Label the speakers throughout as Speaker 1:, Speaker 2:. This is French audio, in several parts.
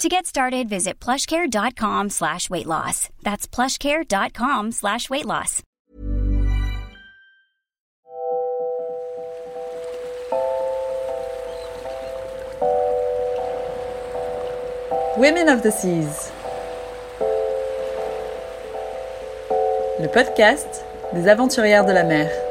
Speaker 1: To get started, visit plushcare.com slash weight loss. That's plushcare.com slash weight loss.
Speaker 2: Women of the Seas. Le podcast des aventurières de la mer.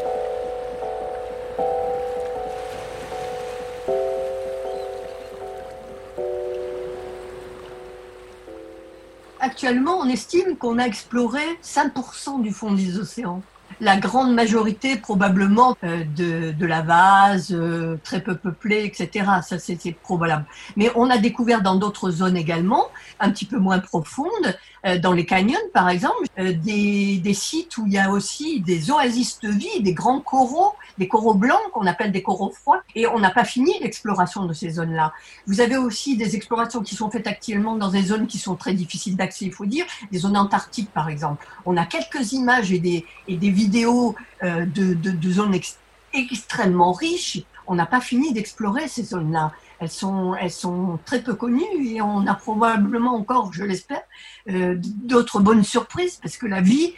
Speaker 3: Actuellement, on estime qu'on a exploré 5% du fond des océans. La grande majorité, probablement, euh, de, de la vase, euh, très peu peuplée, etc. Ça, c'est probable. Mais on a découvert dans d'autres zones également, un petit peu moins profondes, euh, dans les canyons, par exemple, des, des sites où il y a aussi des oasis de vie, des grands coraux, des coraux blancs qu'on appelle des coraux froids. Et on n'a pas fini l'exploration de ces zones-là. Vous avez aussi des explorations qui sont faites actuellement dans des zones qui sont très difficiles d'accès, il faut dire, des zones antarctiques par exemple. On a quelques images et des, et des vidéos euh, de, de, zones ex- extrêmement riches. On n'a pas fini d'explorer ces zones-là. Elles sont, elles sont très peu connues et on a probablement encore, je l'espère, euh, d'autres bonnes surprises parce que la vie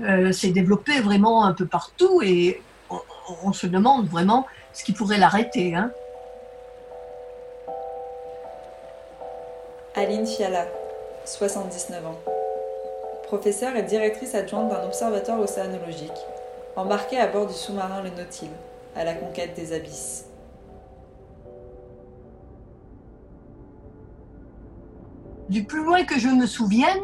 Speaker 3: euh, s'est développée vraiment un peu partout et on, on se demande vraiment ce qui pourrait l'arrêter. Hein.
Speaker 2: Aline Fiala, 79 ans. Professeure et directrice adjointe d'un observatoire océanologique, embarquée à bord du sous-marin le Nautil, à la conquête des abysses.
Speaker 3: Du plus loin que je me souvienne,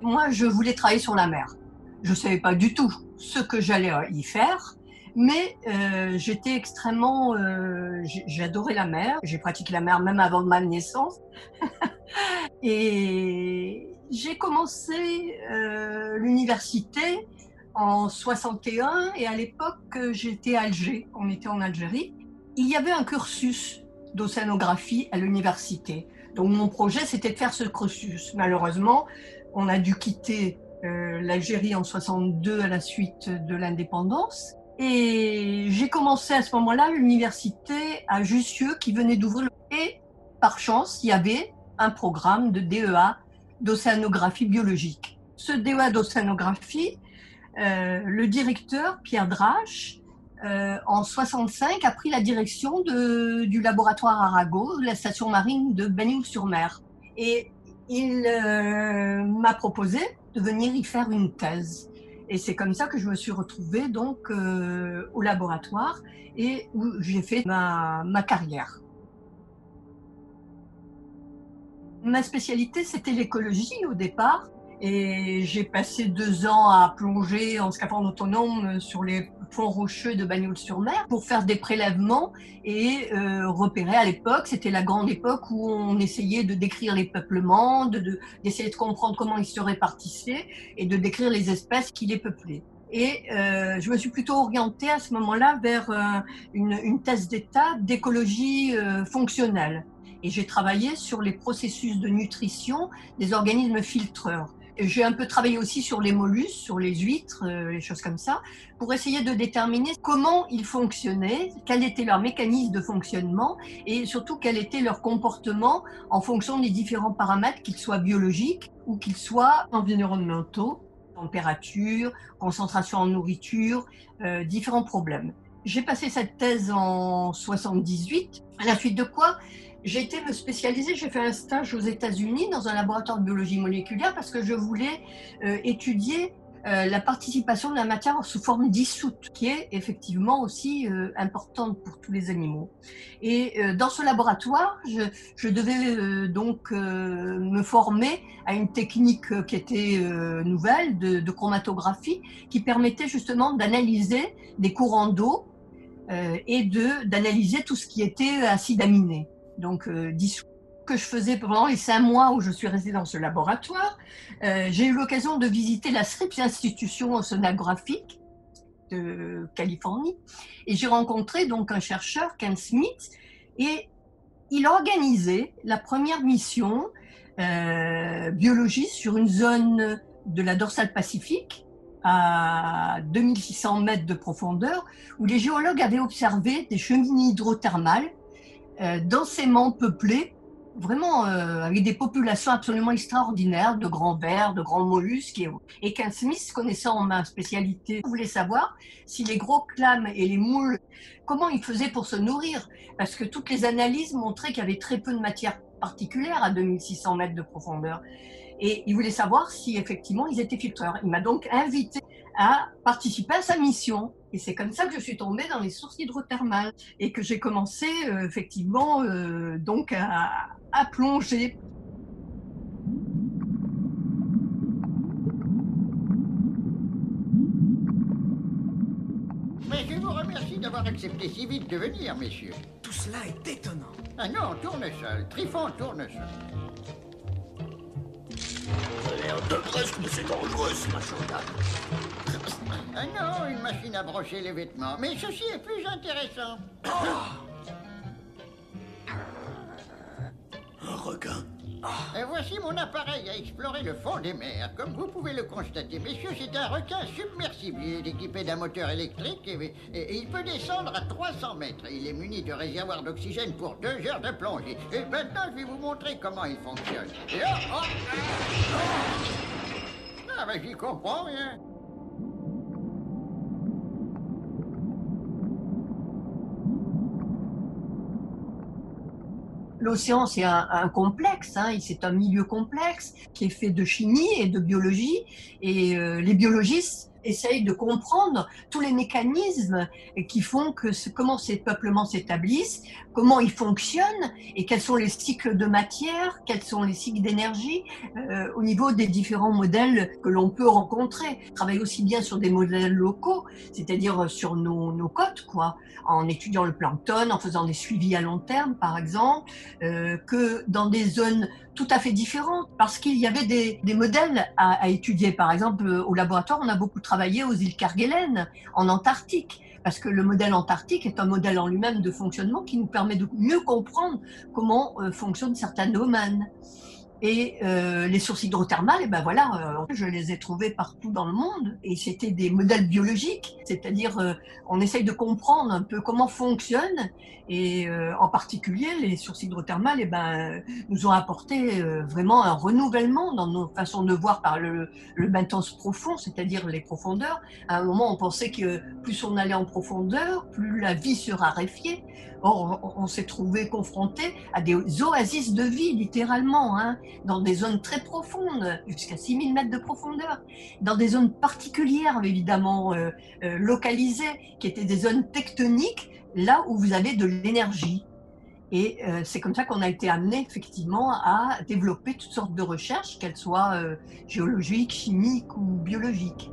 Speaker 3: moi, je voulais travailler sur la mer. Je ne savais pas du tout ce que j'allais y faire, mais euh, j'étais extrêmement... Euh, J'adorais la mer. J'ai pratiqué la mer même avant ma naissance. Et j'ai commencé euh, l'université en 61 et à l'époque, j'étais à Alger. On était en Algérie. Il y avait un cursus d'océanographie à l'université. Donc mon projet, c'était de faire ce cursus. Malheureusement, on a dû quitter euh, l'Algérie en 62 à la suite de l'indépendance. Et j'ai commencé à ce moment-là l'université à Jussieu qui venait d'ouvrir. Et par chance, il y avait un programme de DEA d'océanographie biologique. Ce DEA d'océanographie, euh, le directeur, Pierre Drache, euh, en 65, a pris la direction de, du laboratoire Arago, la station marine de Benioux-sur-Mer. Et il euh, m'a proposé de venir y faire une thèse. Et c'est comme ça que je me suis retrouvée donc euh, au laboratoire et où j'ai fait ma, ma carrière. Ma spécialité, c'était l'écologie au départ. Et j'ai passé deux ans à plonger en scaphandre autonome sur les fonds rocheux de Bagnols-sur-Mer pour faire des prélèvements et euh, repérer à l'époque, c'était la grande époque où on essayait de décrire les peuplements, de, de, d'essayer de comprendre comment ils se répartissaient et de décrire les espèces qui les peuplaient. Et euh, je me suis plutôt orientée à ce moment-là vers euh, une, thèse d'état d'écologie fonctionnelle. Et j'ai travaillé sur les processus de nutrition des organismes filtreurs. J'ai un peu travaillé aussi sur les mollusques, sur les huîtres, euh, les choses comme ça, pour essayer de déterminer comment ils fonctionnaient, quel était leur mécanisme de fonctionnement et surtout quel était leur comportement en fonction des différents paramètres, qu'ils soient biologiques ou qu'ils soient environnementaux, température, concentration en nourriture, euh, différents problèmes. J'ai passé cette thèse en 78, à la suite de quoi j'ai été me spécialiser, j'ai fait un stage aux États-Unis dans un laboratoire de biologie moléculaire parce que je voulais euh, étudier euh, la participation de la matière sous forme dissoute, qui est effectivement aussi euh, importante pour tous les animaux. Et euh, dans ce laboratoire, je, je devais donc me former à une technique qui était nouvelle de, de, chromatographie, qui permettait justement d'analyser des courants d'eau et de d'analyser tout ce qui était acide aminé, donc dissous que je faisais pendant les cinq mois où je suis restée dans ce laboratoire, euh, j'ai eu l'occasion de visiter la SRIPS, institution océanographique de Californie, et j'ai rencontré donc un chercheur, Ken Smith, et il organisait la première mission euh, biologie sur une zone de la dorsale pacifique à 2600 mètres de profondeur, où les géologues avaient observé des cheminées hydrothermales euh, densément peuplées vraiment euh, avec des populations absolument extraordinaires de grands vers, de grands mollusques. Et, et qu'un Smith, connaissant ma spécialité, voulait savoir si les gros clames et les moules, comment ils faisaient pour se nourrir? Parce que toutes les analyses montraient qu'il y avait très peu de matière particulière à 2600 mètres de profondeur. Et il voulait savoir si effectivement ils étaient filtreurs. Il m'a donc invité à participer à sa mission. Et c'est comme ça que je suis tombée dans les sources hydrothermales et que j'ai commencé euh, effectivement euh, donc à, à plonger.
Speaker 4: Mais je vous remercie d'avoir accepté si vite de venir, messieurs.
Speaker 5: Tout cela est étonnant.
Speaker 4: Ah non, tournesol. Trifon tournesol.
Speaker 5: l'air de presque, mais c'est dangereux, ce machin-là.
Speaker 4: Ah non, une machine à brocher les vêtements. Mais ceci est plus intéressant.
Speaker 5: Un requin
Speaker 4: Et voici mon appareil à explorer le fond des mers. Comme vous pouvez le constater, messieurs, c'est un requin submersible. Il est équipé d'un moteur électrique et, il peut descendre à 300 mètres. Il est muni de réservoirs d'oxygène pour deux heures de plongée. Et maintenant, je vais vous montrer comment il fonctionne. Et oh, oh, oh. Ah, ben j'y comprends rien.
Speaker 3: L'océan, c'est un, complexe, hein, c'est un milieu complexe qui est fait de chimie et de biologie. Et euh, les biologistes essaye de comprendre tous les mécanismes qui font que comment ces peuplements s'établissent, comment ils fonctionnent et quels sont les cycles de matière, quels sont les cycles d'énergie euh, au niveau des différents modèles que l'on peut rencontrer. Travaille aussi bien sur des modèles locaux, c'est-à-dire sur nos, nos, côtes, quoi, en étudiant le plancton, en faisant des suivis à long terme, par exemple, euh, que dans des zones tout à fait différentes, parce qu'il y avait des, des modèles à, à, étudier. Par exemple, au laboratoire, on a beaucoup travaillé aux îles Kerguelen, en Antarctique, parce que le modèle antarctique est un modèle en lui-même de fonctionnement qui nous permet de mieux comprendre comment euh, fonctionnent certains domaines. Et euh, les sources hydrothermales, et eh ben voilà, euh, je les ai trouvées partout dans le monde. Et c'était des modèles biologiques, c'est-à-dire euh, on essaye de comprendre un peu comment fonctionnent. Et euh, en particulier, les sources hydrothermales, et eh ben nous ont apporté vraiment un renouvellement dans nos façons de voir par le, le benthos profond, c'est-à-dire les profondeurs. À un moment, on pensait que plus on allait en profondeur, plus la vie se raréfiait. Or, on, s'est trouvé confronté à des oasis de vie, littéralement, hein, dans des zones très profondes, jusqu'à 6000 mètres de profondeur, dans des zones particulières, évidemment, euh, euh, localisées, qui étaient des zones tectoniques, là où vous avez de l'énergie. Et euh, c'est comme ça qu'on a été amené effectivement à développer toutes sortes de recherches, qu'elles soient géologiques, chimiques ou biologiques.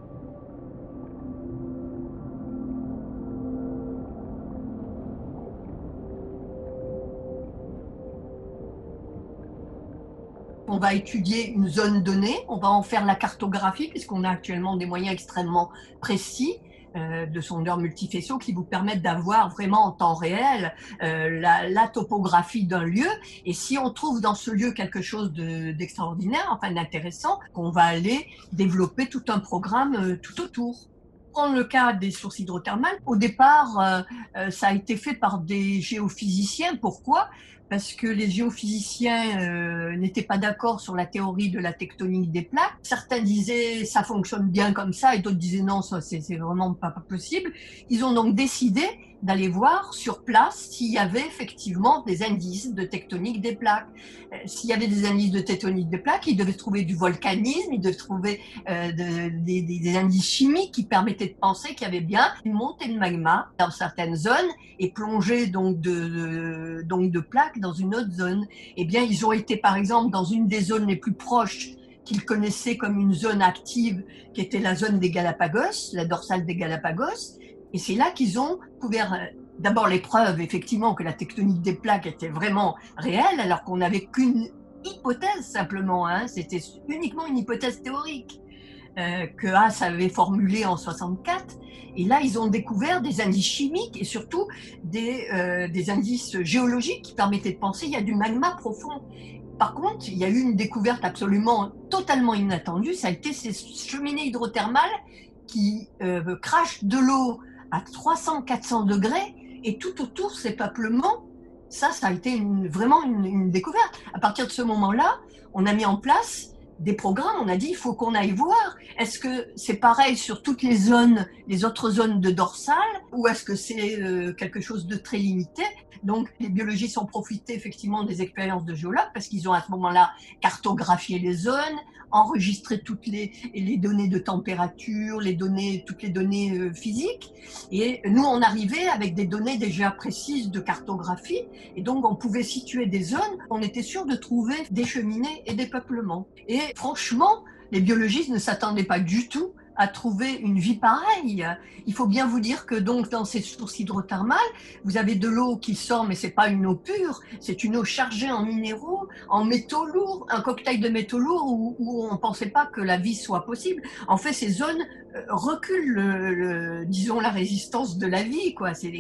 Speaker 3: On va étudier une zone donnée, on va en faire la cartographie, puisqu'on a actuellement des moyens extrêmement précis euh, de sondeurs multifaciaux qui vous permettent d'avoir vraiment en temps réel euh, la, topographie d'un lieu. Et si on trouve dans ce lieu quelque chose d'extraordinaire, enfin d'intéressant, on va aller développer tout un programme euh, tout autour prendre le cas des sources hydrothermales, au départ, ça a été fait par des géophysiciens. Pourquoi? Parce que les géophysiciens euh, n'étaient pas d'accord sur la théorie de la tectonique des plaques. Certains disaient ça fonctionne bien comme ça et d'autres disaient non, ça c'est vraiment pas, pas possible. Ils ont donc décidé d'aller voir sur place s'il y avait effectivement des indices de tectonique des plaques. Euh, s'il y avait des indices de tectonique des plaques, ils devaient trouver du volcanisme, ils devaient trouver euh, de, des, des, indices chimiques qui permettaient de penser qu'il y avait bien une montée de magma dans certaines zones et plongée donc de, de, donc de plaques dans une autre zone. Eh bien, ils ont été par exemple dans une des zones les plus proches qu'ils connaissaient comme une zone active, qui était la zone des Galapagos, la dorsale des Galapagos. Et c'est là qu'ils ont couvert euh, d'abord les preuves, effectivement, que la tectonique des plaques était vraiment réelle, alors qu'on n'avait qu'une hypothèse simplement. Hein, C'était uniquement une hypothèse théorique euh, que Haas avait formulée en 64. Et là, ils ont découvert des indices chimiques et surtout des, euh, indices géologiques qui permettaient de penser qu'il y a du magma profond. Par contre, il y a eu une découverte absolument totalement inattendue, ça a été ces cheminées hydrothermales qui crachent de l'eau à 300-400 degrés et tout autour ces peuplements. Ça, ça a été vraiment une, découverte. À partir de ce moment-là, on a mis en place des programmes. On a dit il faut qu'on aille voir. Est-ce que c'est pareil sur toutes les zones, les autres zones de dorsale, ou est-ce que c'est euh, quelque chose de très limité? Donc, les biologistes ont profité effectivement des expériences de géologues parce qu'ils ont à ce moment-là cartographié les zones, enregistrer toutes les, données de température, les données, toutes les données euh, physiques. Et nous, on arrivait avec des données déjà précises de cartographie. Et donc, on pouvait situer des zones. On était sûr de trouver des cheminées et des peuplements. Franchement, les biologistes ne s'attendaient pas du tout à trouver une vie pareille. Il faut bien vous dire que donc dans ces sources hydrothermales, vous avez de l'eau qui sort, mais c'est pas une eau pure, c'est une eau chargée en minéraux, en métaux lourds, un cocktail de métaux lourds où, on pensait pas que la vie soit possible. En fait, ces zones euh, reculent, le, le, disons, la résistance de la vie, quoi. C'est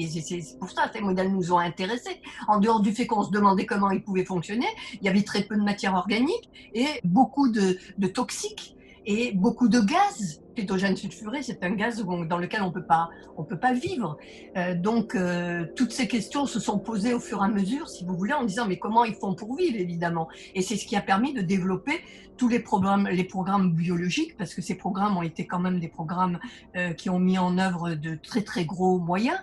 Speaker 3: pour ça que ces modèles nous ont intéressés. En dehors du fait qu'on se demandait comment ils pouvaient fonctionner, il y avait très peu de matière organique et beaucoup de toxiques et beaucoup de gaz l'hydrogène sulfuré, c'est un gaz dans lequel on peut pas, on peut pas vivre. Euh, donc euh, toutes ces questions se sont posées au fur et à mesure, si vous voulez, en disant mais comment ils font pour vivre évidemment? Et c'est ce qui a permis de développer tous les programmes, les programmes biologiques, parce que ces programmes ont été quand même des programmes euh, qui ont mis en œuvre de très très gros moyens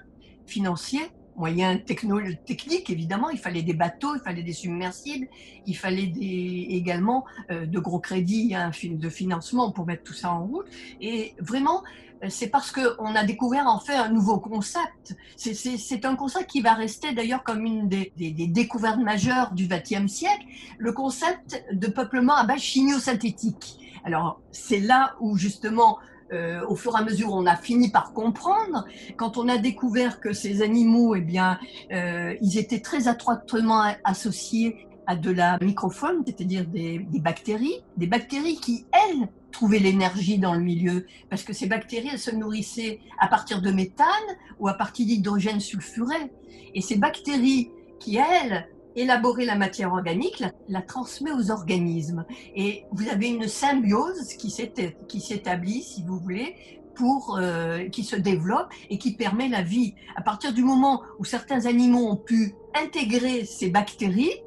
Speaker 3: financiers moyens techniques, évidemment. Il fallait des bateaux, il fallait des submersibles, il fallait des, également euh, de gros crédits hein, de financement pour mettre tout ça en route. Et vraiment, euh, c'est parce qu'on a découvert en fait un nouveau concept. C'est un concept qui va rester d'ailleurs comme une des, des, des, découvertes majeures du XXe siècle, le concept de peuplement à base chimio-synthétique. Alors c'est là où justement euh, au fur et à mesure, on a fini par comprendre. Quand on a découvert que ces animaux, eh bien, euh, ils étaient très étroitement associés à de la microfaune, c'est-à-dire des, des, bactéries, des bactéries qui, elles, trouvaient l'énergie dans le milieu, parce que ces bactéries, elles se nourrissaient à partir de méthane ou à partir d'hydrogène sulfuré. Et ces bactéries qui, elles, élaborer la matière organique, la, transmet aux organismes. Et vous avez une symbiose qui s'établit, si vous voulez, pour euh, qui se développe et qui permet la vie. À partir du moment où certains animaux ont pu intégrer ces bactéries,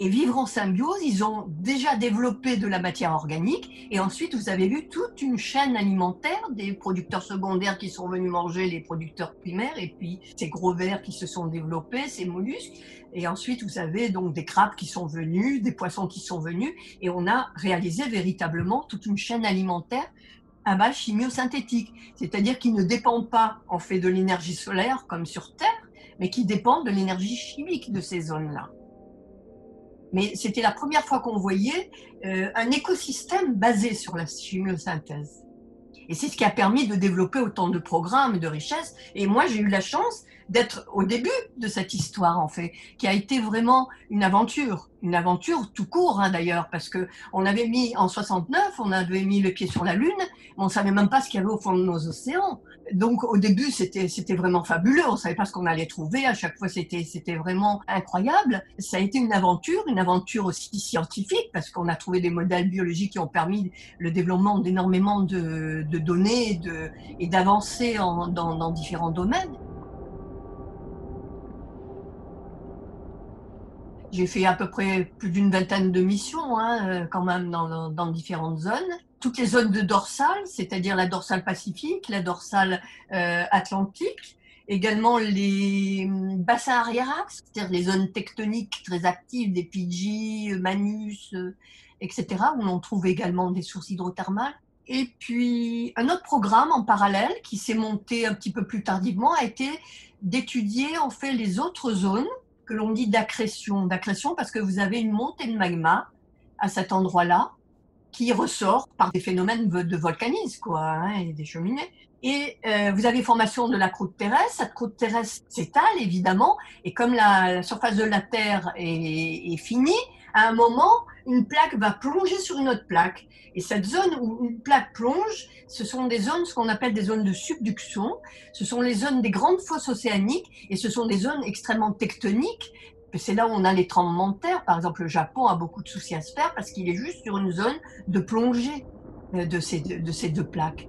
Speaker 3: et vivre en symbiose, ils ont déjà développé de la matière organique. Et ensuite vous avez vu toute une chaîne alimentaire des producteurs secondaires qui sont venus manger les producteurs primaires et puis ces gros vers qui se sont développés, ces mollusques. Et ensuite vous avez donc des crabes qui sont venus, des poissons qui sont venus. Et on a réalisé véritablement toute une chaîne alimentaire à base chimiosynthétique, c'est-à-dire qui ne dépendent pas en fait de l'énergie solaire comme sur Terre, mais qui dépendent de l'énergie chimique de ces zones-là. Mais c'était la première fois qu'on voyait euh, un écosystème basé sur la chimiosynthèse. Et c'est ce qui a permis de développer autant de programmes et de richesses. Et moi, j'ai eu la chance d'être au début de cette histoire, en fait, qui a été vraiment une aventure. Une aventure tout court, hein, d'ailleurs, parce que on avait mis, en 69, on avait mis le pied sur la Lune, mais on savait même pas ce qu'il y avait au fond de nos océans. Donc, au début, c'était, c'était vraiment fabuleux. On savait pas ce qu'on allait trouver. À chaque fois, c'était, c'était vraiment incroyable. Ça a été une aventure, une aventure aussi scientifique, parce qu'on a trouvé des modèles biologiques qui ont permis le développement d'énormément de, de données et, de, et d'avancer dans, dans différents domaines. J'ai fait à peu près plus d'une vingtaine de missions, hein, euh, quand même, dans, différentes zones. Toutes les zones de dorsale, c'est-à-dire la dorsale pacifique, la dorsale euh, atlantique, également les hum, bassins arrière-axes, c'est-à-dire les zones tectoniques très actives des Fidji, Manus, etc., où l'on trouve également des sources hydrothermales. Et puis, un autre programme en parallèle qui s'est monté un petit peu plus tardivement a été d'étudier en fait les autres zones que l'on dit d'accrétion. D'accrétion parce que vous avez une montée de magma à cet endroit-là qui ressort par des phénomènes de volcanisme quoi, hein, et des cheminées. Et euh, vous avez formation de la croûte terrestre. Cette croûte terrestre s'étale évidemment, et comme la, surface de la Terre est, est finie, à un moment, une plaque va plonger sur une autre plaque. Et cette zone où une plaque plonge, ce sont des zones, ce qu'on appelle des zones de subduction. Ce sont les zones des grandes fosses océaniques et ce sont des zones extrêmement tectoniques. C'est là où on a les tremblements de terre. Par exemple, le Japon a beaucoup de soucis à se faire parce qu'il est juste sur une zone de plongée euh, de ces, de ces deux plaques.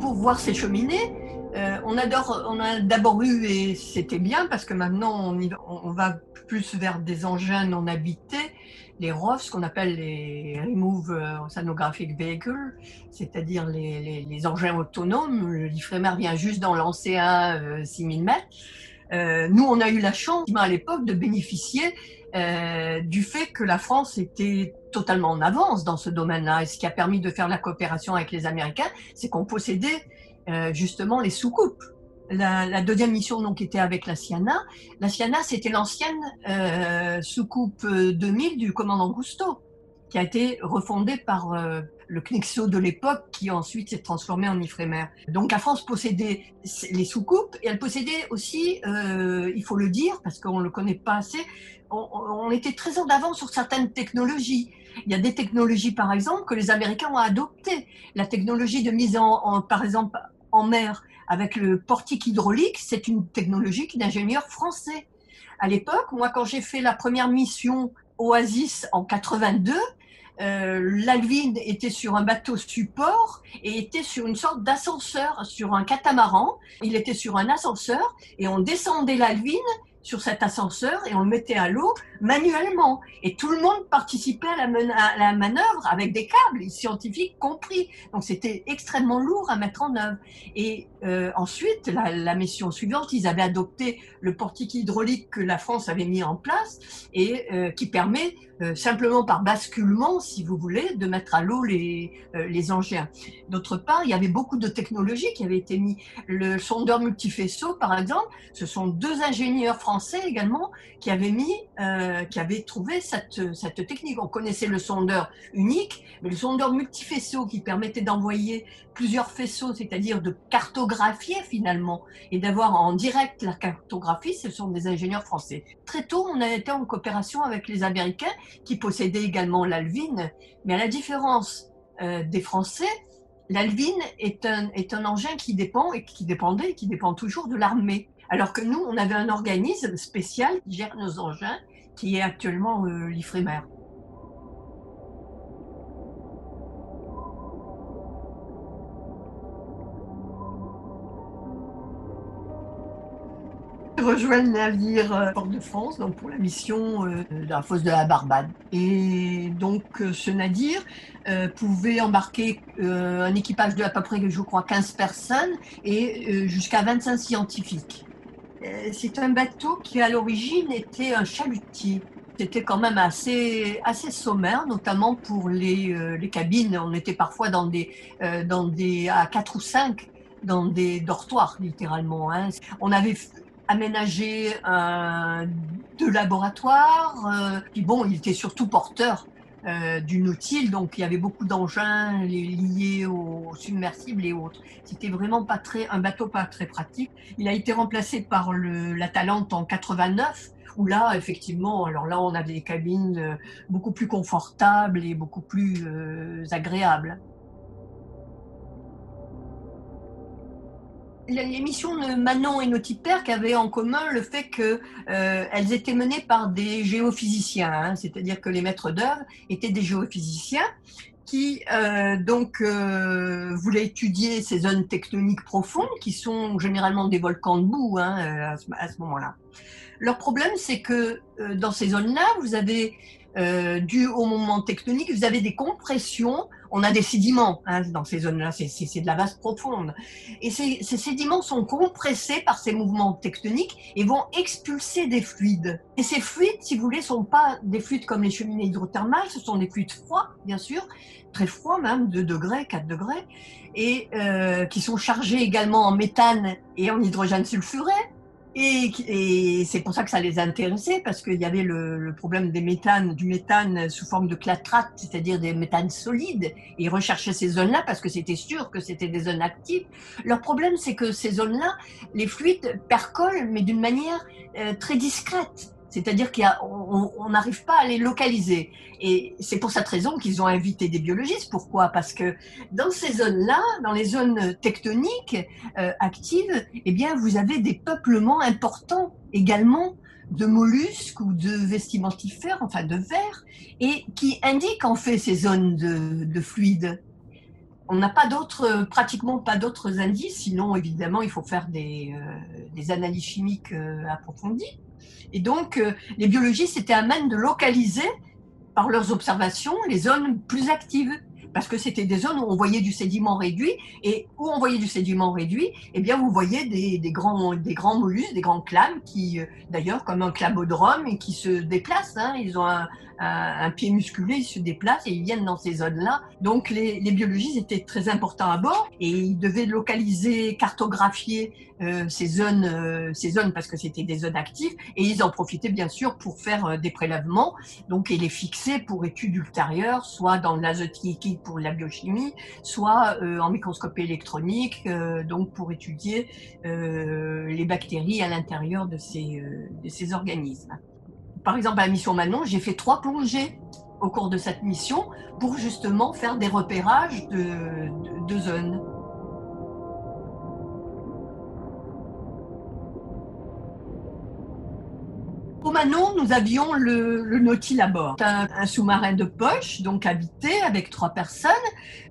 Speaker 3: Pour voir ces cheminées, euh, on, adore, on a d'abord eu, et c'était bien parce que maintenant on, va plus vers des engins non habités, les ROV, ce qu'on appelle les Remove euh, Oceanographic Vehicles, c'est-à-dire les, engins autonomes. L'IFREMER vient juste d'en lancer un 6000 euh, mètres. nous, on a eu la chance à l'époque de bénéficier du fait que la France était totalement en avance dans ce domaine-là. Et ce qui a permis de faire la coopération avec les Américains, c'est qu'on possédait euh, justement les soucoupes. La, la, deuxième mission donc était avec la Siana. La Siana, c'était l'ancienne euh, soucoupe 2000 du commandant Gusto, qui a été refondée par euh, le Knixo de l'époque, qui ensuite s'est transformé en Ifremer. Donc la France possédait les soucoupes et elle possédait aussi, euh, il faut le dire, parce qu'on ne le connaît pas assez, on, était très en avance sur certaines technologies. Il y a des technologies, par exemple, que les Américains ont adoptées. La technologie de mise en par exemple, en mer avec le portique hydraulique, c'est une technologie d'ingénieurs français. À l'époque, moi, quand j'ai fait la première mission Oasis en 82, euh, l'Alvin était sur un bateau support et était sur une sorte d'ascenseur, sur un catamaran. Il était sur un ascenseur et on descendait l'Alvin sur cet ascenseur et on le mettait à l'eau manuellement. Et tout le monde participait à la, manœuvre avec des câbles, les scientifiques compris. Donc c'était extrêmement lourd à mettre en œuvre. Et euh, ensuite, la, mission suivante, ils avaient adopté le portique hydraulique que la France avait mis en place et euh, qui permet euh, simplement par basculement, si vous voulez, de mettre à l'eau les, les engins. D'autre part, il y avait beaucoup de technologies qui avaient été mises. Le sondeur multifaisceau, par exemple, ce sont deux ingénieurs français également qui avaient mis, qui avaient trouvé cette, cette technique. On connaissait le sondeur unique, mais le sondeur multifaisceau qui permettait d'envoyer plusieurs faisceaux, c'est-à-dire de cartographier finalement et d'avoir en direct la cartographie, ce sont des ingénieurs français. Très tôt, on a été en coopération avec les Américains qui possédaient également l'Alvin, mais à la différence euh, des Français, l'Alvin est un, est un engin qui dépend et qui dépendait et qui dépend toujours de l'armée. Alors que nous, on avait un organisme spécial qui gère nos engins, qui est actuellement euh, l'IFREMER. rejoint le navire euh, Port de France donc pour la mission euh, de la fosse de la Barbade. Et donc euh, ce navire pouvait embarquer un équipage de à peu près, je crois, 15 personnes et jusqu'à 25 scientifiques. C'est un bateau qui à l'origine était un chalutier. C'était quand même assez, assez sommaire, notamment pour les, les cabines. On était parfois dans des, dans des, à 4 ou 5 dans des dortoirs, littéralement. Hein. On avait aménagé deux laboratoires. Euh, bon, il était surtout porteur euh, du Nautil, donc il y avait beaucoup d'engins liés aux submersibles et autres. C'était vraiment pas très, un bateau pas très pratique. Il a été remplacé par le, la Talente en 89, où là, effectivement, alors là, on a des cabines euh, beaucoup plus confortables et beaucoup plus euh, agréables. Les missions de Manon et Notiperc avaient en commun le fait qu'elles euh, étaient menées par des géophysiciens, hein, c'est-à-dire que les maîtres d'œuvre étaient des géophysiciens qui euh, donc euh, voulait étudier ces zones tectoniques profondes qui sont généralement des volcans de boue hein, euh, à ce, ce moment-là. Leur problème, c'est que euh, dans ces zones-là, vous avez, euh, dû au moment tectonique, vous avez des compressions. On a des sédiments hein, dans ces zones-là, c'est- de la vase profonde. Et ces, ces sédiments sont compressés par ces mouvements tectoniques et vont expulser des fluides. Et ces fluides, si vous voulez, sont pas des fluides comme les cheminées hydrothermales, ce sont des fluides froids, bien sûr, très froids même, 2 degrés, 4 degrés, et euh, qui sont chargés également en méthane et en hydrogène sulfuré. Et, c'est pour ça que ça les a intéressés, parce qu'il y avait le, le problème des méthanes, du méthane sous forme de clatrate, c'est-à-dire des méthanes solides. Et ils recherchaient ces zones-là parce que c'était sûr que c'était des zones actives. Leur problème, c'est que ces zones-là, les fluides percolent, mais d'une manière euh, très discrète. C'est-à-dire qu'on n'arrive pas à les localiser. Et c'est pour cette raison qu'ils ont invité des biologistes. Pourquoi? Parce que dans ces zones-là, dans les zones tectoniques euh, actives, eh bien, vous avez des peuplements importants également de mollusques ou de vestimentifères, enfin de vers, et qui indiquent en fait ces zones de, de fluides. On n'a pas d'autres, pratiquement pas d'autres indices, sinon évidemment il faut faire des, euh, analyses chimiques euh, approfondies. Et donc euh, les biologistes étaient à même de localiser par leurs observations les zones plus actives parce que c'était des zones où on voyait du sédiment réduit et où on voyait du sédiment réduit, eh bien vous voyez des, grands des grands mollusques, des grands clames qui euh, d'ailleurs comme un clamodrome et qui se déplacent. Hein, ils ont un, un, pied musculé, ils se déplacent et ils viennent dans ces zones-là. Donc les, biologistes étaient très importants à bord et ils devaient localiser, cartographier euh, ces zones, euh, ces zones parce que c'était des zones actives et ils en profitaient bien sûr pour faire euh, des prélèvements donc et les fixer pour études ultérieures, soit dans l'azote liquide pour la biochimie, soit en microscopie électronique, donc pour étudier les bactéries à l'intérieur de ces organismes. Par exemple, à la mission Manon, j'ai fait trois plongées au cours de cette mission pour justement faire des repérages de, zones. Au Manon, nous avions le, le Nautil à bord, un, un sous-marin de poche, donc habité avec trois personnes,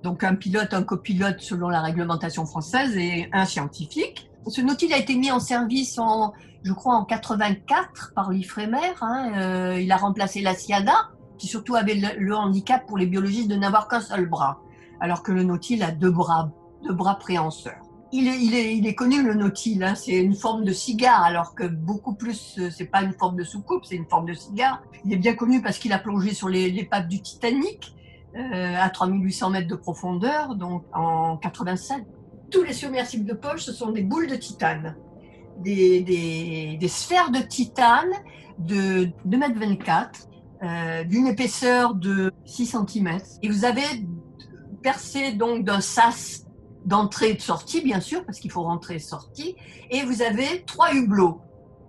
Speaker 3: donc un pilote, un copilote selon la réglementation française et un scientifique. Ce Nautil a été mis en service en, je crois, en 84 par l'Ifremer. Hein, euh, il a remplacé la Ciada, qui surtout avait le, handicap pour les biologistes de n'avoir qu'un seul bras, alors que le Nautil a deux bras, deux bras préhenseurs. Il est, connu le Nautil, hein, c'est une forme de cigare, alors que beaucoup plus, euh, c'est pas une forme de soucoupe, c'est une forme de cigare. Il est bien connu parce qu'il a plongé sur pattes du Titanic euh, à 3800 mètres de profondeur, donc en 87. Tous les submersibles de poche, ce sont des boules de titane, des, sphères de titane de 2 mètres 24, euh, d'une épaisseur de 6 cm. Et vous avez percé donc d'un sas d'entrée et de sortie, bien sûr, parce qu'il faut rentrer et sortir. Et vous avez trois hublots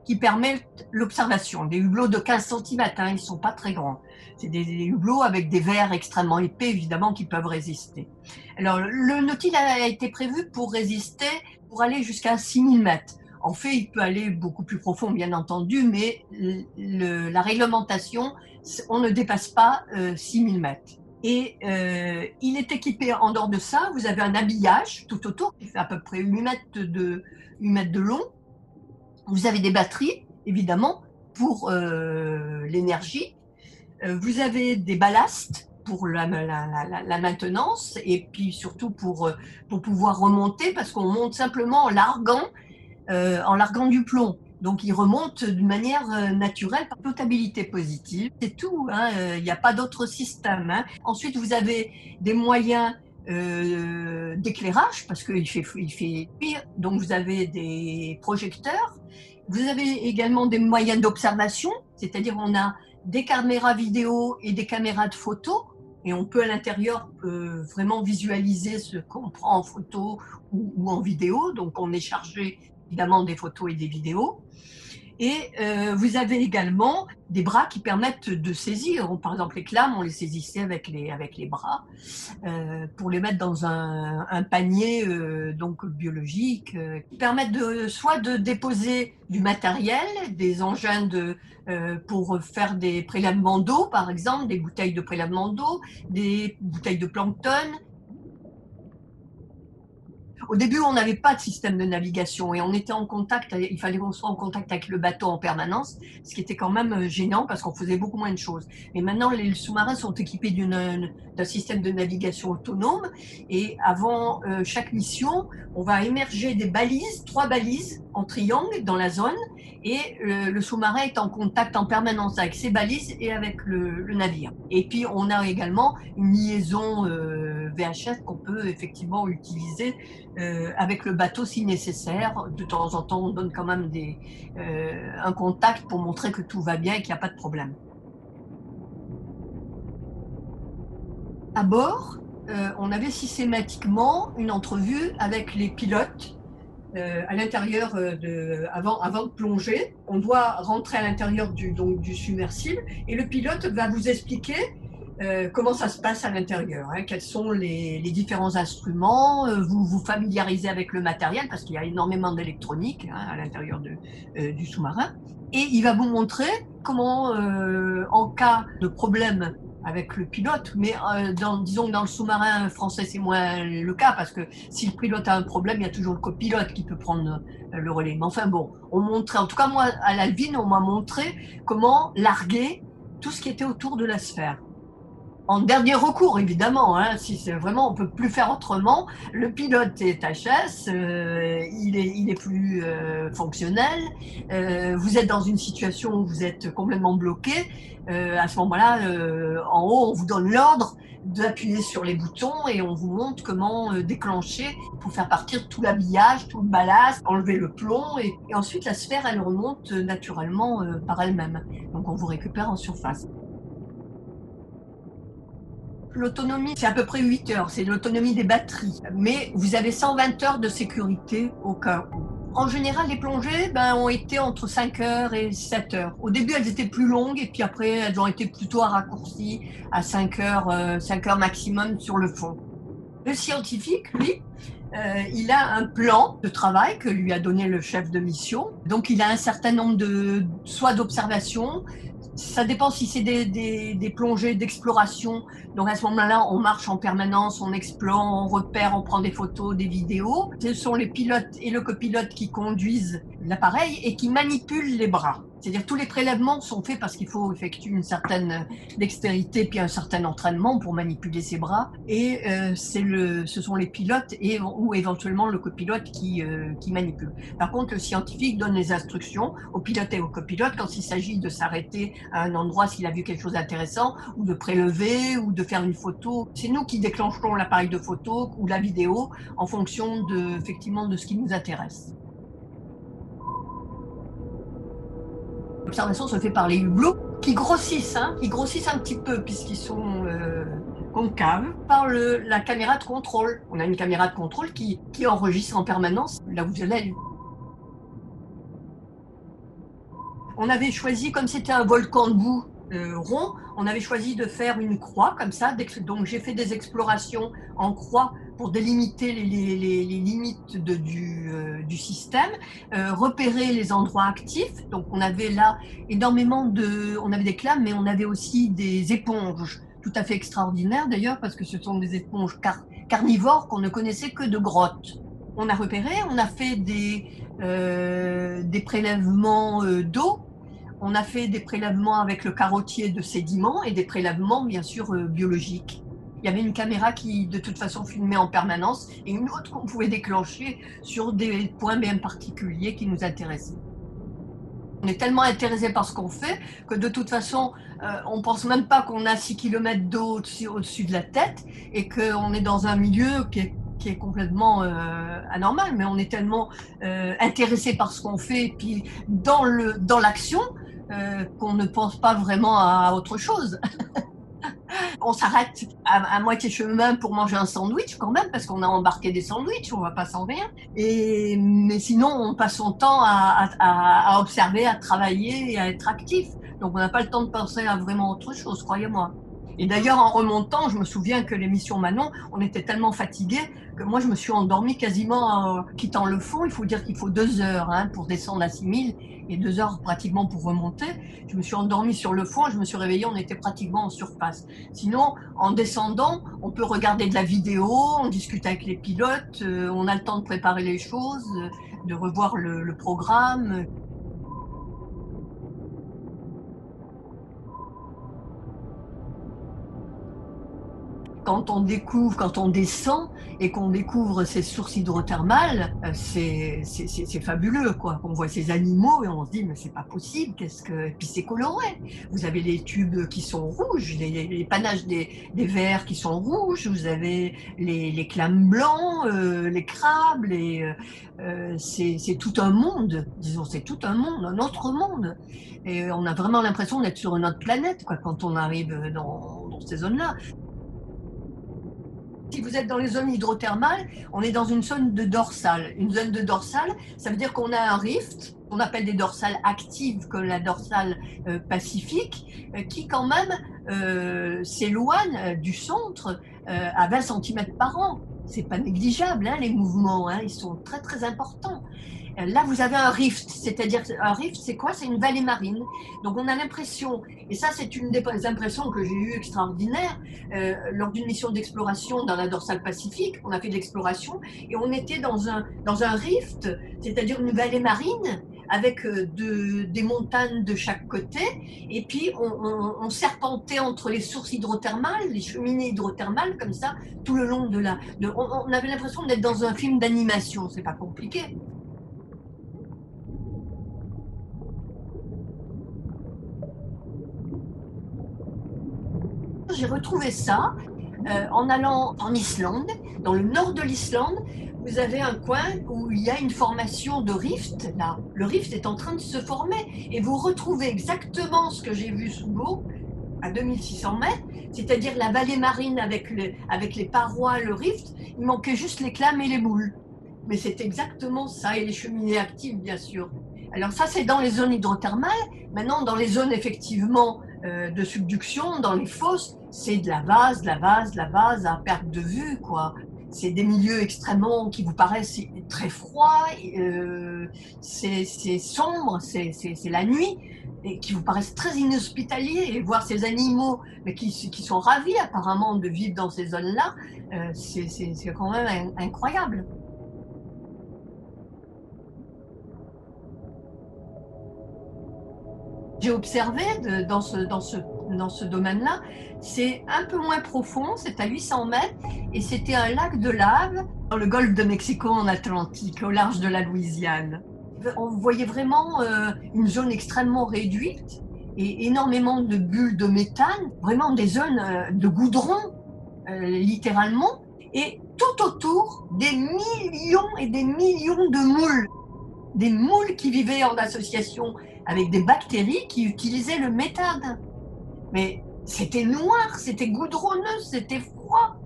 Speaker 3: qui permettent l'observation. Des hublots de 15 cm, hein, ils ne sont pas très grands. C'est des, hublots avec des verres extrêmement épais, évidemment, qui peuvent résister. Alors, le Nautil a été prévu pour résister, pour aller jusqu'à 6000 mètres. En fait, il peut aller beaucoup plus profond, bien entendu, mais la réglementation, on ne dépasse pas euh, 6000 mètres. Et euh, il est équipé en dehors de ça, vous avez un habillage tout autour qui fait à peu près 8 mètres de, 8 mètres de long. Vous avez des batteries, évidemment, pour euh, l'énergie. Euh, vous avez des ballasts pour la, maintenance et puis surtout pour, pour pouvoir remonter parce qu'on monte simplement en larguant, euh, en larguant du plomb. Donc, il remonte d'une manière euh, naturelle par potabilité positive. C'est tout. Hein, il n'y a pas d'autre système. Hein. Ensuite, vous avez des moyens euh, d'éclairage parce qu'il fait, il fait pire. Donc, vous avez des projecteurs. Vous avez également des moyens d'observation, c'est-à-dire on a des caméras vidéo et des caméras de photo. Et on peut à l'intérieur euh, vraiment visualiser ce qu'on prend en photo ou, ou en vidéo. Donc, on est chargé évidemment des photos et des vidéos. Et euh, vous avez également des bras qui permettent de saisir. Par exemple, les clames, on les saisissait avec les, avec les bras euh, pour les mettre dans un, panier euh, donc biologique, qui permettent de, soit de déposer du matériel, des engins de, pour faire des prélèvements d'eau, par exemple, des bouteilles de prélèvement d'eau, des bouteilles de plancton, au début, on n'avait pas de système de navigation et on était en contact, il fallait qu'on soit en contact avec le bateau en permanence, ce qui était quand même euh, gênant parce qu'on faisait beaucoup moins de choses. Mais maintenant, les sous-marins sont équipés d'un système de navigation autonome et avant euh, chaque mission, on va émerger des balises, trois balises en triangle dans la zone et euh, le sous-marin est en contact en permanence avec ces balises et avec le, le navire. Et puis, on a également une liaison euh, VHF qu'on peut effectivement utiliser euh, avec le bateau si nécessaire. De temps en temps, on donne quand même euh, un contact pour montrer que tout va bien et qu'il n'y a pas de problème. À bord, euh, on avait systématiquement une entrevue avec les pilotes à l'intérieur avant, de plonger. On doit rentrer à l'intérieur du, du submersible et le pilote va vous expliquer euh, comment ça se passe à l'intérieur, hein, quels sont les, différents instruments, euh, vous vous familiarisez avec le matériel parce qu'il y a énormément d'électronique hein, à l'intérieur euh, du sous-marin, et il va vous montrer comment, en cas de problème avec le pilote, mais disons que dans le sous-marin français c'est moins le cas parce que si le pilote a un problème, il y a toujours le copilote qui peut prendre le relais. Mais enfin bon, on montrait, en tout cas moi à l'Alvin, on m'a montré comment larguer tout ce qui était autour de la sphère en dernier recours, évidemment. Hein, si c'est vraiment, on peut plus faire autrement. Le pilote est HS, euh, il est, il plus euh, fonctionnel. Euh, vous êtes dans une situation où vous êtes complètement bloqué. Euh, à ce moment-là, en haut, on vous donne l'ordre d'appuyer sur les boutons et on vous montre comment déclencher pour faire partir tout l'habillage, tout le ballast, enlever le plomb et, et, ensuite la sphère, elle remonte naturellement par elle-même. Donc on vous récupère en surface. L'autonomie, c'est à peu près 8 heures, c'est l'autonomie des batteries. Mais vous avez 120 heures de sécurité au cas où. En général, les plongées ben, ont été entre 5 heures et 7 heures. Au début, elles étaient plus longues et puis après, elles ont été plutôt raccourcies à 5 heures, euh, 5 heures maximum sur le fond. Le scientifique, lui, euh, il a un plan de travail que lui a donné le chef de mission. Donc, il a un certain nombre de, soit d'observations, ça dépend si c'est des, plongées d'exploration. Donc à ce moment-là, on marche en permanence, on explore, on repère, on prend des photos, des vidéos. Ce sont les pilotes et le copilote qui conduisent l'appareil et qui manipulent les bras. C'est-à-dire tous les prélèvements sont faits parce qu'il faut effectuer une certaine dextérité puis un certain entraînement pour manipuler ses bras. Et euh, c'est le, ce sont les pilotes et ou éventuellement le copilote qui, euh, qui manipule. Par contre, le scientifique donne les instructions au pilote et au copilote quand il s'agit de s'arrêter à un endroit s'il a vu quelque chose d'intéressant ou de prélever ou de faire une photo. C'est nous qui déclenchons l'appareil de photo ou la vidéo en fonction de effectivement de ce qui nous intéresse. L'observation se fait par les hublots qui grossissent, hein, qui grossissent un petit peu puisqu'ils sont euh, concaves par le, la caméra de contrôle. On a une caméra de contrôle qui, enregistre en permanence là où vous allez. On avait choisi, comme c'était un volcan de boue euh, rond, on avait choisi de faire une croix comme ça. Donc j'ai fait des explorations en croix pour délimiter les, limites euh, du, système, euh, repérer les endroits actifs. Donc on avait là énormément de, on avait des clames, mais on avait aussi des éponges tout à fait extraordinaires d'ailleurs parce que ce sont des éponges car, carnivores qu'on ne connaissait que de grottes. On a repéré, on a fait des, euh, des prélèvements d'eau on a fait des prélèvements avec le carottier de sédiments et des prélèvements bien sûr euh, biologiques. Il y avait une caméra qui de toute façon filmait en permanence et une autre qu'on pouvait déclencher sur des points bien particuliers qui nous intéressaient. On est tellement intéressé par ce qu'on fait que de toute façon, euh, on pense même pas qu'on a 6 km d'eau au-dessus de la tête et qu'on est dans un milieu qui est complètement euh, anormal, mais on est tellement euh, intéressé par ce qu'on fait, et puis dans l'action, euh, qu'on ne pense pas vraiment à autre chose. on s'arrête à, moitié chemin pour manger un sandwich quand même, parce qu'on a embarqué des sandwichs, on va pas sans rien. Et, mais sinon, on passe son temps à, à observer, à travailler et à être actif. Donc on n'a pas le temps de penser à vraiment autre chose, croyez-moi. Et d'ailleurs, en remontant, je me souviens que l'émission Manon, on était tellement fatigués que moi, je me suis endormie quasiment en quittant le fond. Il faut dire qu'il faut deux heures hein, pour descendre à 6000 et deux heures pratiquement pour remonter. Je me suis endormie sur le fond, je me suis réveillée, on était pratiquement en surface. Sinon, en descendant, on peut regarder de la vidéo, on discute avec les pilotes, euh, on a le temps de préparer les choses, de revoir le programme. Quand on découvre, quand on descend et qu'on découvre ces sources hydrothermales, euh, c'est fabuleux, quoi. On voit ces animaux et on se dit, mais c'est pas possible, qu'est-ce que. Et puis c'est coloré. Vous avez les tubes qui sont rouges, les, panaches des, des verres qui sont rouges, vous avez les, les clames blancs, euh, les crabes, euh, c'est tout un monde, disons, c'est tout un monde, un autre monde. Et on a vraiment l'impression d'être sur une autre planète, quoi, quand on arrive dans ces zones-là. Si vous êtes dans les zones hydrothermales, on est dans une zone de dorsale. Une zone de dorsale, ça veut dire qu'on a un rift, on appelle des dorsales actives comme la dorsale euh, pacifique, euh, qui quand même euh, s'éloigne du centre à 20 cm par an. C'est pas négligeable, hein, les mouvements, hein, ils sont très très importants. Là, vous avez un rift, c'est-à-dire un rift, c'est quoi? C'est une vallée marine. Donc, on a l'impression, et ça, c'est une des impressions que j'ai eues extraordinaires euh, lors d'une mission d'exploration dans la dorsale pacifique. On a fait de l'exploration et on était dans un dans un rift, c'est-à-dire une vallée marine avec euh, de, des montagnes de chaque côté, et puis on, serpentait entre les sources hydrothermales, les cheminées hydrothermales, comme ça, tout le long de la. On, on avait l'impression d'être dans un film d'animation, c'est pas compliqué. J'ai retrouvé ça euh, en allant en Islande, dans le nord de l'Islande. Vous avez un coin où il y a une formation de rift. Là, le rift est en train de se former et vous retrouvez exactement ce que j'ai vu sous l'eau à 2600 mètres, c'est-à-dire la vallée marine avec, avec les parois, le rift. Il manquait juste les clames et les boules. Mais c'est exactement ça, et les cheminées actives, bien sûr. Alors ça, c'est dans les zones hydrothermales. Maintenant, dans les zones effectivement euh, de subduction, dans les fosses, c'est de la vase, de la vase, de la vase à perte de vue, quoi. C'est des milieux extrêmement qui vous paraissent très froids, euh, c'est sombre, c'est la nuit, et qui vous paraissent très inhospitaliers. Et voir ces animaux, qui, qui sont ravis apparemment de vivre dans ces zones-là, euh, c'est quand même incroyable. J'ai observé dans ce, domaine-là, c'est un peu moins profond, c'est à 800 mètres, et c'était un lac de lave dans le golfe de Mexico en Atlantique, au large de la Louisiane. On voyait vraiment euh, une zone extrêmement réduite et énormément de bulles de méthane, vraiment des zones euh, de goudron, euh, littéralement, et tout autour des millions et des millions de moules, des moules qui vivaient en association avec des bactéries qui utilisaient le méthane. Mais c'était noir, c'était goudronneux, c'était froid.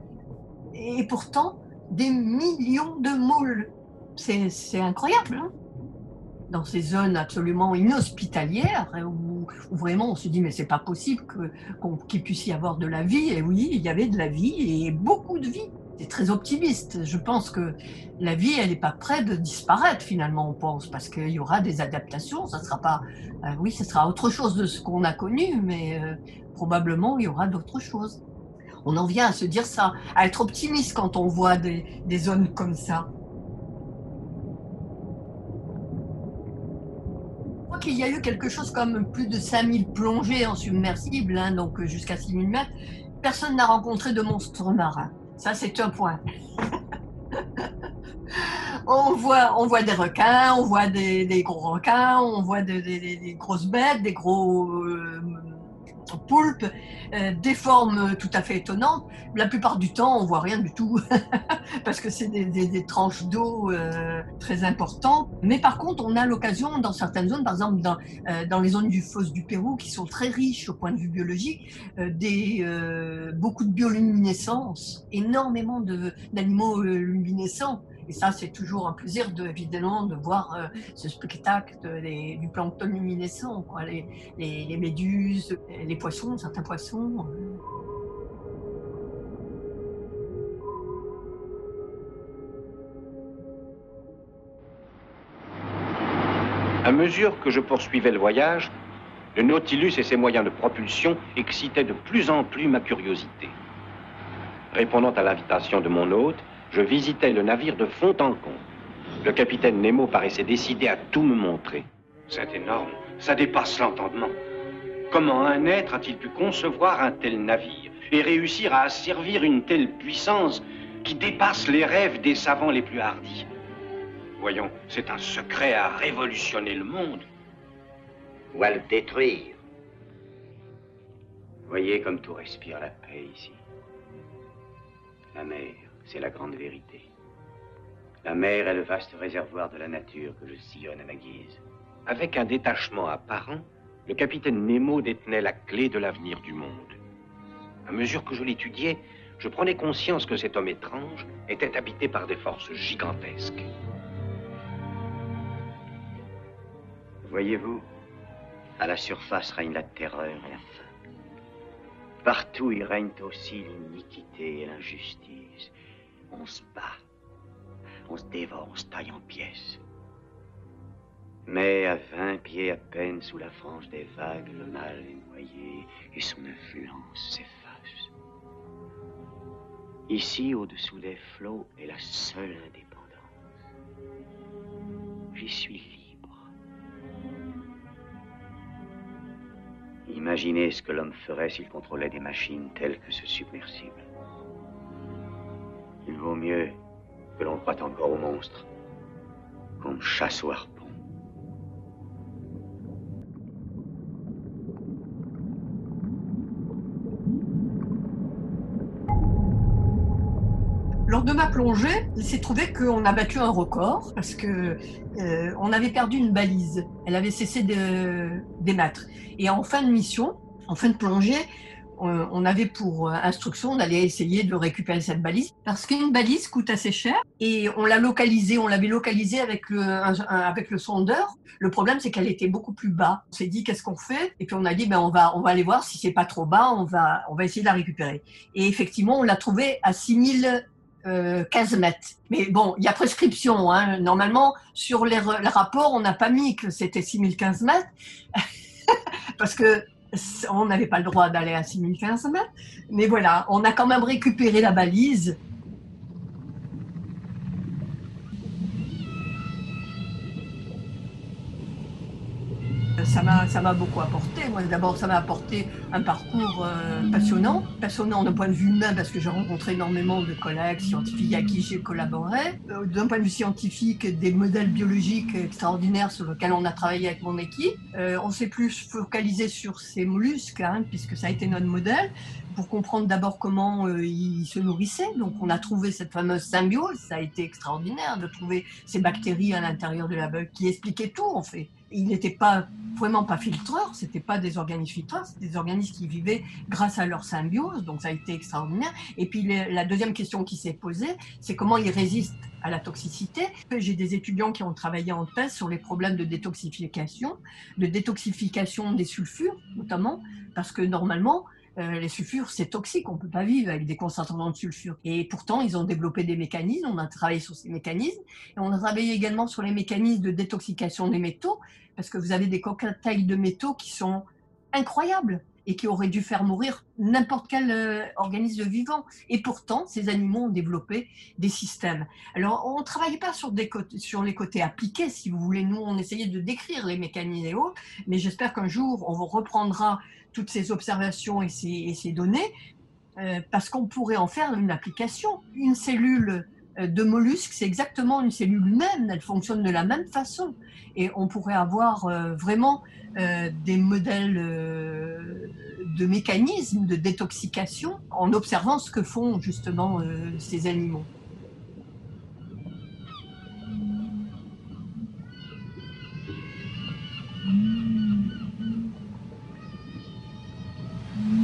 Speaker 3: Et pourtant, des millions de moules. C'est incroyable. Hein dans ces zones absolument inhospitalières hein, où, vraiment on se dit mais c'est pas possible qu'il puisse y avoir de la vie. Et oui, il y avait de la vie et beaucoup de vie très optimiste. Je pense que la vie, elle n'est pas prête de disparaître finalement, on pense, parce qu'il y aura des adaptations. Ça sera pas, euh, oui, ce sera autre chose de ce qu'on a connu, mais euh, probablement il y aura d'autres choses. On en vient à se dire ça, à être optimiste quand on voit des, zones comme ça. Qu'il y a eu quelque chose comme plus de 5000 plongées en submersible, hein, donc jusqu'à 6000 mètres. Personne n'a rencontré de monstres marins. Ça, c'est un point. on, voit, on voit des requins, on voit des, gros requins, on voit des, grosses bêtes, des gros euh, euh, des formes tout à fait étonnantes. La plupart du temps, on voit rien du tout parce que c'est des, tranches d'eau euh, très importantes. Mais par contre, on a l'occasion dans certaines zones, par exemple dans, euh, dans les zones du fosse du Pérou, qui sont très riches au point de vue biologique, des, beaucoup de bioluminescence, énormément d'animaux luminescents. Et ça, c'est toujours un plaisir, de, évidemment, de voir euh, ce spectacle du plancton luminescent, les, les, méduses, les poissons, certains poissons. Euh.
Speaker 6: À mesure que je poursuivais le voyage, le Nautilus et ses moyens de propulsion excitaient de plus en plus ma curiosité. Répondant à l'invitation de mon hôte, je visitais le navire de fond en comble. Le capitaine Nemo paraissait décidé à tout me montrer. C'est énorme, ça dépasse l'entendement. Comment un être a-t-il pu concevoir un tel navire et réussir à asservir une telle puissance qui dépasse les rêves des savants les plus hardis? Voyons, c'est un secret à révolutionner le monde.
Speaker 7: Ou à le détruire. Voyez comme tout respire la paix ici. La mer, c'est la grande vérité. La mer est le vaste réservoir de la nature que je sillonne à ma guise.
Speaker 6: Avec un détachement apparent, le capitaine Nemo détenait la clé de l'avenir du monde. À mesure que je l'étudiais, je prenais conscience que cet homme étrange était habité par des forces gigantesques.
Speaker 7: Voyez-vous, à la surface règne la terreur et la faim. Partout il règne aussi l'iniquité et l'injustice on se bat, on se dévore, on se taille en pièces. Mais à vingt pieds à peine sous la frange des vagues, le mal est noyé et son influence s'efface. Ici, au-dessous des flots, est la seule indépendance. J'y suis libre. Imaginez ce que l'homme ferait s'il contrôlait des machines telles que ce submersible. Il vaut mieux que l'on croit encore au monstre qu'on chasse au harpon.
Speaker 3: Lors de ma plongée, il s'est trouvé qu'on a battu un record parce que euh, on avait perdu une balise. Elle avait cessé d'émettre. Et en fin de mission, en fin de plongée, on avait pour euh, instruction d'aller essayer de récupérer cette balise parce qu'une balise coûte assez cher et on l'a localisée, on l'avait localisée avec le, avec le sondeur. Le problème, c'est qu'elle était beaucoup plus bas. On s'est dit, qu'est-ce qu'on fait? Et puis on a dit, ben, on va, on va aller voir si c'est pas trop bas, on va, on va essayer de la récupérer. Et effectivement, on l'a trouvée à 6000 euh, 15 mètres. Mais bon, il y a prescription. Hein. Normalement, sur les, les rapports, on n'a pas mis que c'était 6015 mètres. parce que on n'avait pas le droit d'aller à 6500 mètres, mais voilà, on a quand même récupéré la balise ça m'a beaucoup apporté. Moi, d'abord, ça m'a apporté un parcours euh, passionnant, passionnant d'un point de vue humain parce que j'ai rencontré énormément de collègues scientifiques à qui j'ai collaboré. Euh, d'un point de vue scientifique, des modèles biologiques extraordinaires sur lesquels on a travaillé avec mon équipe. Euh, on s'est plus focalisé sur ces mollusques, hein, puisque ça a été notre modèle pour comprendre d'abord comment ils se nourrissaient. Donc, on a trouvé cette fameuse symbiose. Ça a été extraordinaire de trouver ces bactéries à l'intérieur de la bug qui expliquaient tout, en fait ils n'étaient pas vraiment pas filtreurs, c'était pas des organismes filtreurs, c'était des organismes qui vivaient grâce à leur symbiose, donc ça a été extraordinaire. Et puis la deuxième question qui s'est posée, c'est comment ils résistent à la toxicité. J'ai des étudiants qui ont travaillé en thèse sur les problèmes de détoxification, de détoxification des sulfures notamment, parce que normalement, euh, les sulfures, c'est toxique, on ne peut pas vivre avec des concentrations de sulfure. Et pourtant, ils ont développé des mécanismes, on a travaillé sur ces mécanismes, et on a travaillé également sur les mécanismes de détoxication des métaux, parce que vous avez des cocktails de métaux qui sont incroyables et qui auraient dû faire mourir n'importe quel euh, organisme vivant. Et pourtant, ces animaux ont développé des systèmes. Alors, on ne travaillait pas sur, les côtés appliqués, si vous voulez. Nous, on essayait de décrire les mécanismes et autres, mais j'espère qu'un jour, on reprendra toutes ces observations et ces, données, euh, parce qu'on pourrait en faire une application. Une cellule euh, de mollusques, c'est exactement une cellule même, elle fonctionne de la même façon. Et on pourrait avoir euh, vraiment des modèles de mécanismes de détoxication en observant ce que font justement ces animaux.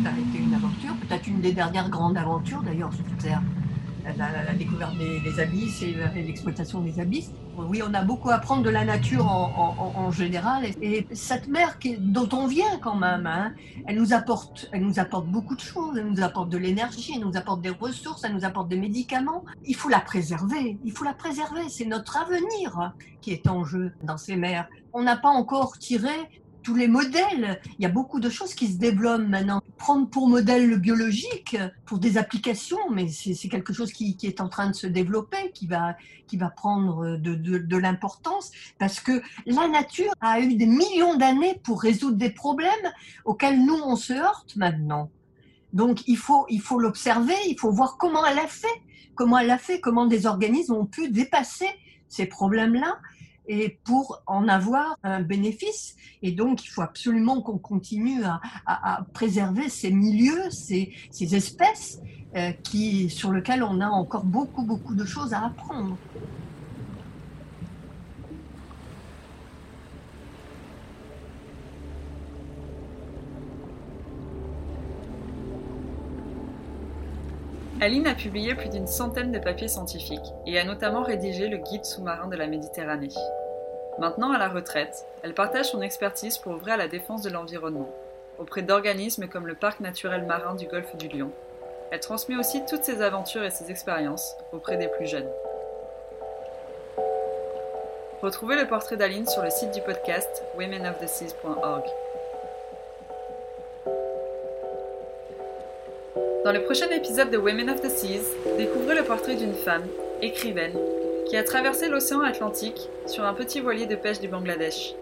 Speaker 3: Ça a été une aventure, peut-être une des dernières grandes aventures d'ailleurs sur Terre la, découverte des, abysses et l'exploitation des abysses. Oui, on a beaucoup à apprendre de la nature en, général. Et, cette mer dont on vient quand même, hein, elle, nous apporte, elle nous apporte beaucoup de choses. Elle nous apporte de l'énergie, elle nous apporte des ressources, elle nous apporte des médicaments. Il faut la préserver. Il faut la préserver. C'est notre avenir qui est en jeu dans ces mers. On n'a pas encore tiré tous les modèles. Il y a beaucoup de choses qui se développent maintenant. Prendre pour modèle le biologique pour des applications, mais c'est quelque chose qui, est en train de se développer, qui va, qui va prendre de, de, l'importance, parce que la nature a eu des millions d'années pour résoudre des problèmes auxquels nous, on se heurte maintenant. Donc il faut il faut l'observer, il faut voir comment elle a fait, comment elle a fait, comment des organismes ont pu dépasser ces problèmes-là et pour en avoir un bénéfice. Et donc, il faut absolument qu'on continue à, préserver ces milieux, ces, espèces euh, qui, sur lesquelles on a encore beaucoup, beaucoup de choses à apprendre.
Speaker 2: Aline a publié plus d'une centaine de papiers scientifiques et a notamment rédigé le guide sous-marin de la Méditerranée. Maintenant à la retraite, elle partage son expertise pour ouvrir à la défense de l'environnement, auprès d'organismes comme le Parc naturel marin du golfe du Lion. Elle transmet aussi toutes ses aventures et ses expériences auprès des plus jeunes. Retrouvez le portrait d'Aline sur le site du podcast womenoftheseas.org. Dans le prochain épisode de Women of the Seas, découvrez le portrait d'une femme, écrivaine, qui a traversé l'océan Atlantique sur un petit voilier de pêche du Bangladesh.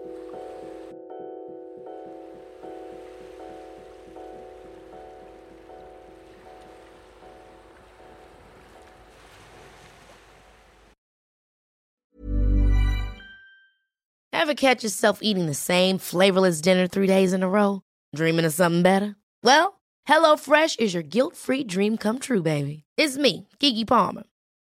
Speaker 8: Ever catch yourself eating the same flavorless dinner three days in a row? Dreaming of something better? Well, HelloFresh is your guilt-free dream come true, baby. It's me, Kiki Palmer.